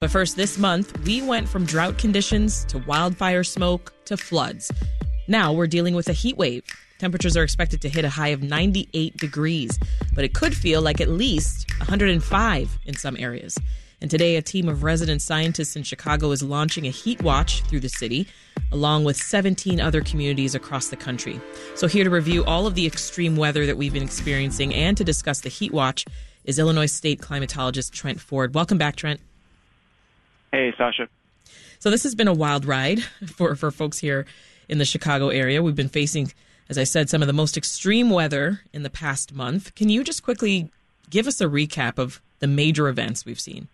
But first, this month, we went from drought conditions to wildfire smoke to floods. Now we're dealing with a heat wave. Temperatures are expected to hit a high of 98 degrees, but it could feel like at least 105 in some areas. And today, a team of resident scientists in Chicago is launching a heat watch through the city, along with 17 other communities across the country. So, here to review all of the extreme weather that we've been experiencing and to discuss the heat watch is Illinois State climatologist Trent Ford. Welcome back, Trent. Hey, Sasha. So, this has been a wild ride for, for folks here in the Chicago area. We've been facing, as I said, some of the most extreme weather in the past month. Can you just quickly give us a recap of the major events we've seen?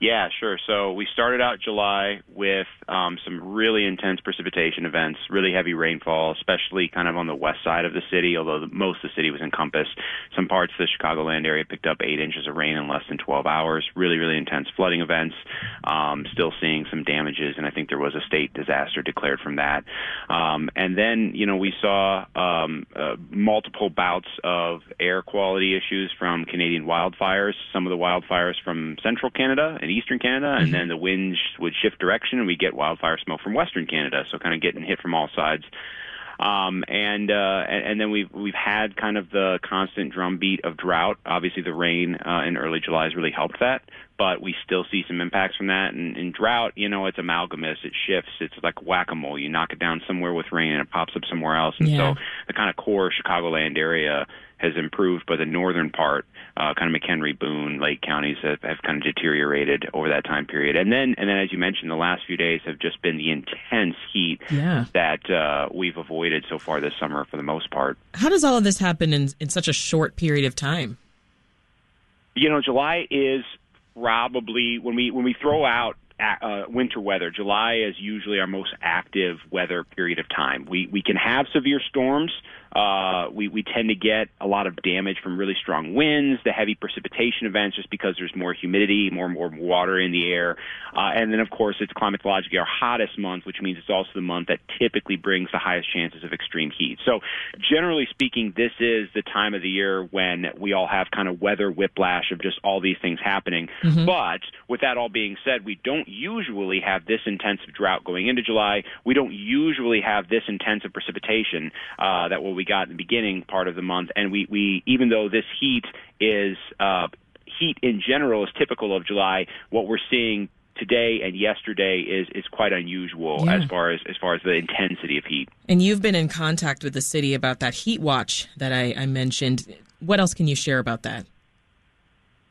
Yeah, sure. So we started out July with um, some really intense precipitation events, really heavy rainfall, especially kind of on the west side of the city, although the, most of the city was encompassed. Some parts of the Chicagoland area picked up eight inches of rain in less than 12 hours. Really, really intense flooding events. Um, still seeing some damages, and I think there was a state disaster declared from that. Um, and then, you know, we saw um, uh, multiple bouts of air quality issues from Canadian wildfires, some of the wildfires from central Canada in eastern Canada, and mm-hmm. then the winds would shift direction, and we get wildfire smoke from western Canada. So kind of getting hit from all sides. Um, and, uh, and and then we've we've had kind of the constant drumbeat of drought. Obviously, the rain uh, in early July has really helped that, but we still see some impacts from that. And in drought, you know, it's amalgamous. It shifts. It's like whack a mole. You knock it down somewhere with rain, and it pops up somewhere else. And yeah. so the kind of core Chicagoland area has improved, but the northern part, uh, kind of McHenry, Boone, Lake counties have, have kind of deteriorated over that time period. And then, and then, as you mentioned, the last few days have just been the intense heat yeah. that uh, we've avoided so far this summer for the most part. How does all of this happen in, in such a short period of time? You know, July is probably when we when we throw out uh, winter weather. July is usually our most active weather period of time. We we can have severe storms. Uh, we we tend to get a lot of damage from really strong winds, the heavy precipitation events, just because there's more humidity, more more water in the air, uh, and then of course it's climatologically our hottest month, which means it's also the month that typically brings the highest chances of extreme heat. So generally speaking, this is the time of the year when we all have kind of weather whiplash of just all these things happening. Mm-hmm. But with that all being said, we don't usually have this intensive drought going into July. We don't usually have this intensive precipitation uh, that what we got in the beginning part of the month. And we, we even though this heat is uh, heat in general is typical of July, what we're seeing today and yesterday is is quite unusual yeah. as far as as far as the intensity of heat. And you've been in contact with the city about that heat watch that I, I mentioned. What else can you share about that?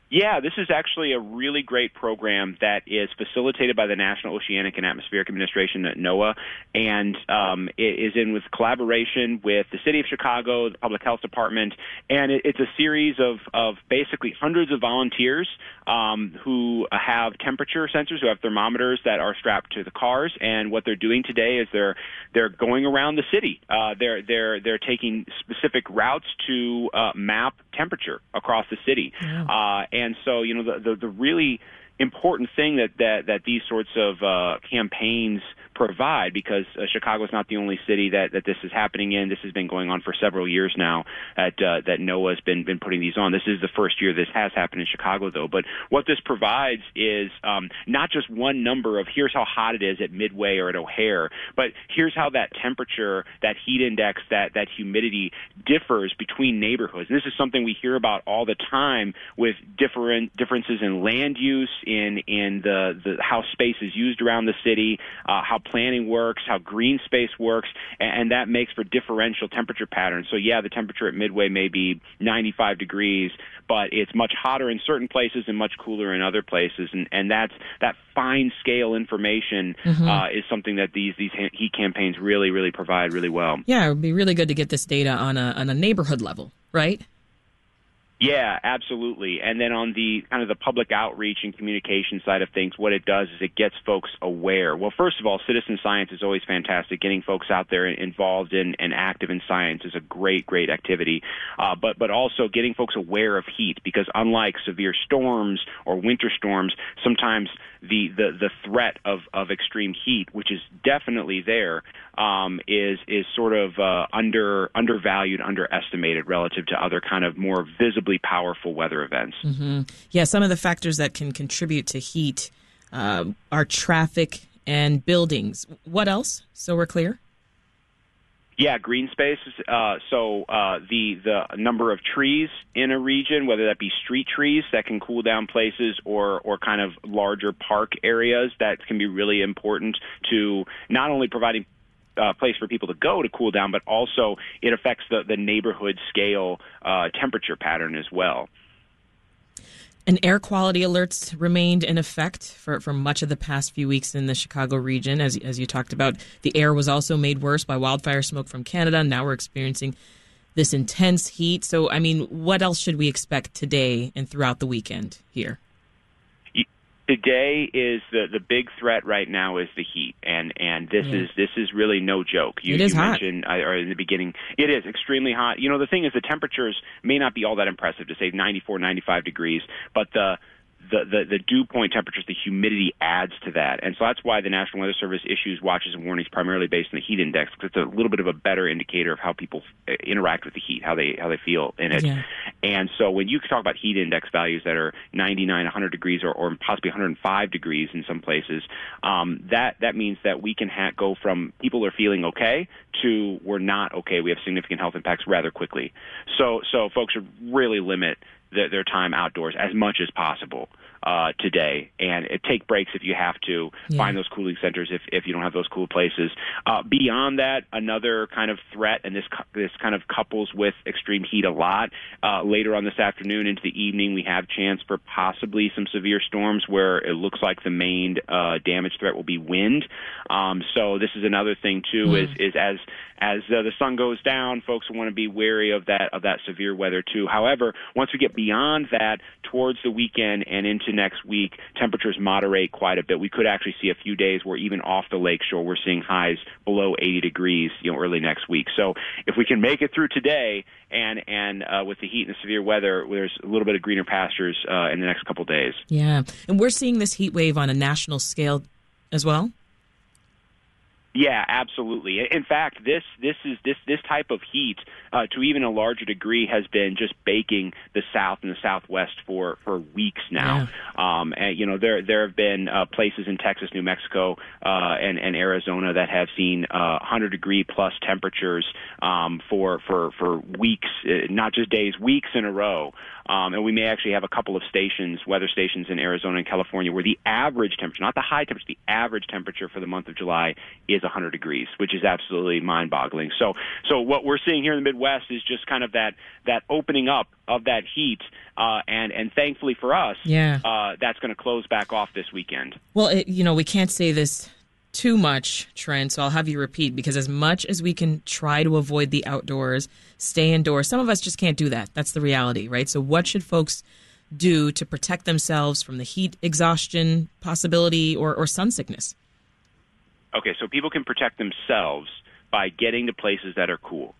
Yeah, this is actually a really great program that is facilitated by the National Oceanic and Atmospheric Administration at NOAA, and um, it is in with collaboration with the City of Chicago, the Public Health Department, and it, it's a series of, of basically hundreds of volunteers um, who have temperature sensors, who have thermometers that are strapped to the cars, and what they're doing today is they're they're going around the city. Uh, they're they're they're taking specific routes to uh, map temperature across the city. Yeah. Uh, and so, you know, the, the, the really important thing that, that, that these sorts of uh, campaigns provide because uh, Chicago is not the only city that, that this is happening in. This has been going on for several years now at, uh, that NOAA has been, been putting these on. This is the first year this has happened in Chicago, though. But what this provides is um, not just one number of here's how hot it is at Midway or at O'Hare, but here's how that temperature, that heat index, that, that humidity differs between neighborhoods. And this is something we hear about all the time with different differences in land use, in, in the, the how space is used around the city, uh, how planning works, how green space works, and, and that makes for differential temperature patterns. So yeah, the temperature at Midway may be 95 degrees, but it's much hotter in certain places and much cooler in other places, and and that's that fine scale information mm-hmm. uh, is something that these these heat campaigns really really provide really well. Yeah, it would be really good to get this data on a on a neighborhood level, right? Yeah, absolutely. And then on the kind of the public outreach and communication side of things, what it does is it gets folks aware. Well, first of all, citizen science is always fantastic. Getting folks out there involved in and active in science is a great, great activity. Uh, but but also getting folks aware of heat because unlike severe storms or winter storms, sometimes the the, the threat of, of extreme heat, which is definitely there, um, is is sort of uh, under undervalued, underestimated relative to other kind of more visibly powerful weather events. Mm-hmm. Yeah, some of the factors that can contribute to heat uh, are traffic and buildings. What else? So we're clear. Yeah, green spaces. Uh, so uh, the the number of trees in a region, whether that be street trees that can cool down places, or or kind of larger park areas, that can be really important to not only providing uh, place for people to go to cool down, but also it affects the the neighborhood scale uh, temperature pattern as well. And air quality alerts remained in effect for, for much of the past few weeks in the Chicago region. As, as you talked about, the air was also made worse by wildfire smoke from Canada. Now we're experiencing this intense heat. So, I mean, what else should we expect today and throughout the weekend here? Today is the the big threat right now is the heat, and and this yeah. is this is really no joke. You, it is you hot. mentioned uh, or in the beginning, it is extremely hot. You know, the thing is, the temperatures may not be all that impressive to say 94, 95 degrees, but the the, the, the dew point temperatures, the humidity adds to that. And so that's why the National Weather Service issues watches and warnings primarily based on the heat index because it's a little bit of a better indicator of how people uh, interact with the heat, how they how they feel in it. Yeah. And so when you talk about heat index values that are 99, 100 degrees or, or possibly 105 degrees in some places, um, that that means that we can ha- go from people are feeling okay to we're not okay. We have significant health impacts rather quickly. So so folks should really limit their, their time outdoors as much as possible uh, today, and it, take breaks if you have to. Yeah. Find those cooling centers if, if you don't have those cool places. Uh, beyond that, another kind of threat, and this this kind of couples with extreme heat a lot. Uh, later on this afternoon into the evening, we have chance for possibly some severe storms where it looks like the main uh, damage threat will be wind. Um, so this is another thing too. Mm. Is is as as uh, the sun goes down, folks want to be wary of that of that severe weather too. However, once we get beyond that, towards the weekend and into next week, temperatures moderate quite a bit. We could actually see a few days where even off the lakeshore, we're seeing highs below 80 degrees, you know, early next week. So if we can make it through today, and and uh, with the heat and the severe weather, there's a little bit of greener pastures uh, in the next couple days. Yeah, and we're seeing this heat wave on a national scale as well. Yeah, absolutely. In fact, this this is this this type of heat, uh, to even a larger degree, has been just baking the South and the Southwest for for weeks now. Yeah. Um, and you know, there there have been uh, places in Texas, New Mexico, uh, and and Arizona that have seen uh, 100 degree plus temperatures um, for for for weeks, uh, not just days, weeks in a row. Um, and we may actually have a couple of stations, weather stations in Arizona and California, where the average temperature, not the high temperature, the average temperature for the month of July is 100 degrees, which is absolutely mind-boggling. So, so what we're seeing here in the Midwest is just kind of that that opening up of that heat, uh, and and thankfully for us, yeah, uh, that's going to close back off this weekend. Well, it, you know, we can't say this too much, Trent, so I'll have you repeat because as much as we can try to avoid the outdoors, stay indoors, some of us just can't do that. That's the reality, right? So, what should folks do to protect themselves from the heat exhaustion possibility or, or sun sickness? Okay, so people can protect themselves by getting to places that are cool.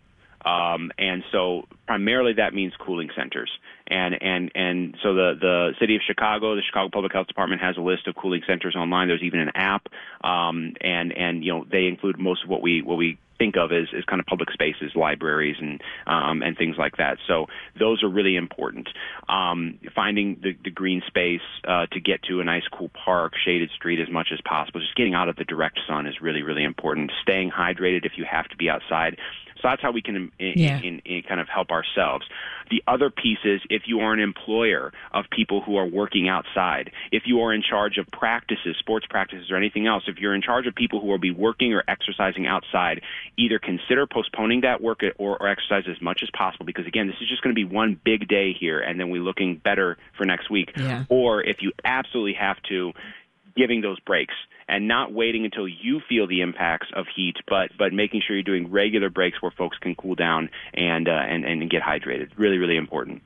Um, and so primarily that means cooling centers. And, and, and so the, the city of Chicago, the Chicago Public Health Department has a list of cooling centers online. There's even an app. Um, and, and, you know, they include most of what we, what we think of as, as kind of public spaces, libraries, and um, and things like that. So those are really important. Um, finding the, the green space uh, to get to a nice, cool park, shaded street as much as possible. Just getting out of the direct sun is really, really important. Staying hydrated if you have to be outside. So that's how we can in, yeah. in, in, kind of help ourselves. The other piece is if you are an employer of people who are working outside, if you are in charge of practices, sports practices, or anything else, if you're in charge of people who will be working or exercising outside, either consider postponing that work or, or exercise as much as possible because again, this is just going to be one big day here, and then we're looking better for next week. Yeah. Or if you absolutely have to, giving those breaks and not waiting until you feel the impacts of heat, but but making sure you're doing regular breaks where folks can cool down and uh, and and get hydrated. Really, really important.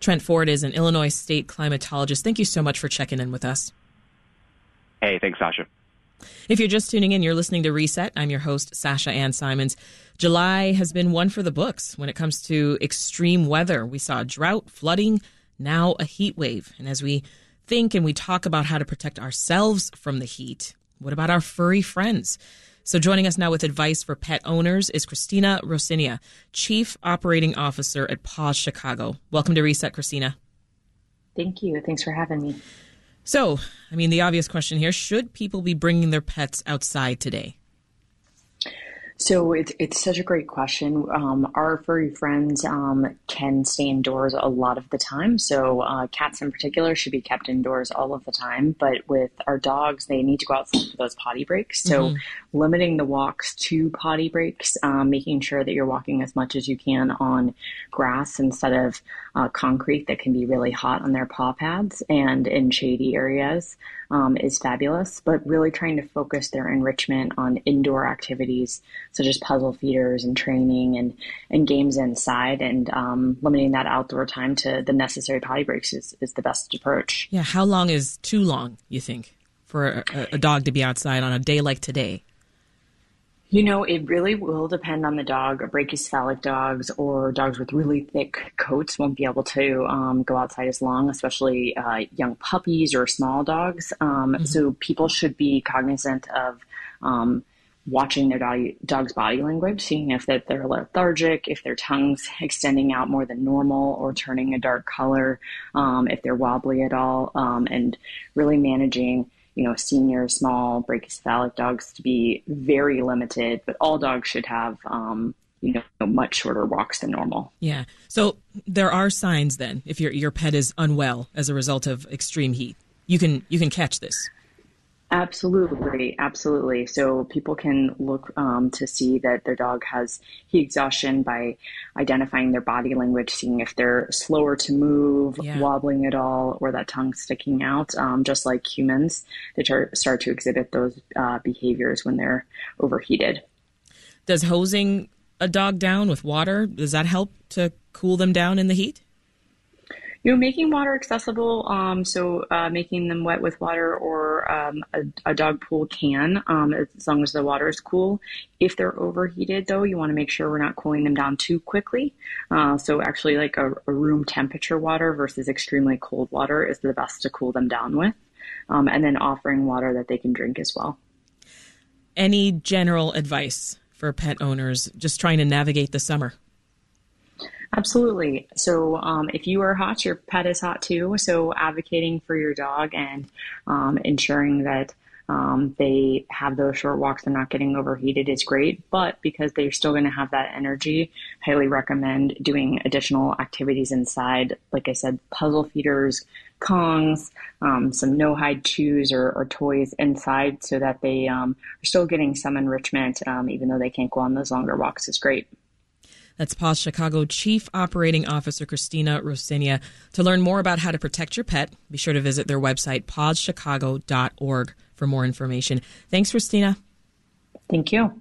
Trent Ford is an Illinois state climatologist. Thank you so much for checking in with us. Hey, thanks, Sasha. If you're just tuning in, you're listening to Reset. I'm your host, Sasha Ann Simons. July has been one for the books when it comes to extreme weather. We saw drought, flooding, now a heat wave. And as we think and we talk about how to protect ourselves from the heat, what about our furry friends? So joining us now with advice for pet owners is Christina Rosinia, Chief Operating Officer at Paws Chicago. Welcome to Reset, Christina. Thank you. Thanks for having me. So, I mean, the obvious question here should people be bringing their pets outside today? So it's it's such a great question. Um, our furry friends um, can stay indoors a lot of the time. So uh, cats in particular should be kept indoors all of the time. But with our dogs, they need to go outside for those potty breaks. So mm-hmm. limiting the walks to potty breaks, um, making sure that you're walking as much as you can on grass instead of uh, concrete that can be really hot on their paw pads and in shady areas um, is fabulous. But really trying to focus their enrichment on indoor activities such as puzzle feeders and training and, and games inside and um, limiting that outdoor time to the necessary potty breaks is, is the best approach. Yeah, how long is too long, you think, for a, a dog to be outside on a day like today? You know, it really will depend on the dog. Brachycephalic dogs or dogs with really thick coats won't be able to um, go outside as long, especially uh, young puppies or small dogs. Um, mm-hmm. So people should be cognizant of um, watching their dog, dog's body language, seeing if that they're lethargic, if their tongue's extending out more than normal or turning a dark color, um, if they're wobbly at all, um, and really managing, you know, senior, small, brachycephalic dogs to be very limited, but all dogs should have, um, you know, much shorter walks than normal. Yeah. So there are signs then if your your pet is unwell as a result of extreme heat. You can you can catch this. Absolutely, absolutely. So people can look um, to see that their dog has heat exhaustion by identifying their body language, seeing if they're slower to move, yeah. wobbling at all, or that tongue sticking out. Um, just like humans, they start to exhibit those uh, behaviors when they're overheated. Does hosing a dog down with water does that help to cool them down in the heat? You know, making water accessible. Um, so uh, making them wet with water or um, a, a, dog pool can, um, as long as the water is cool. If they're overheated, though, you want to make sure we're not cooling them down too quickly. Uh, so actually, like a, a, room temperature water versus extremely cold water is the best to cool them down with. Um, and then offering water that they can drink as well. Any general advice for pet owners just trying to navigate the summer? Absolutely. So, um, if you are hot, your pet is hot too. So, advocating for your dog and um, ensuring that um, they have those short walks, they're not getting overheated is great. But because they're still going to have that energy, highly recommend doing additional activities inside. Like I said, puzzle feeders, Kongs, um, some no hide chews or, or, toys inside so that they um, are still getting some enrichment, um, even though they can't go on those longer walks is great. That's Paws Chicago Chief Operating Officer Christina Rosinia. To learn more about how to protect your pet, be sure to visit their website, pawschicago.org, for more information. Thanks, Christina. Thank you.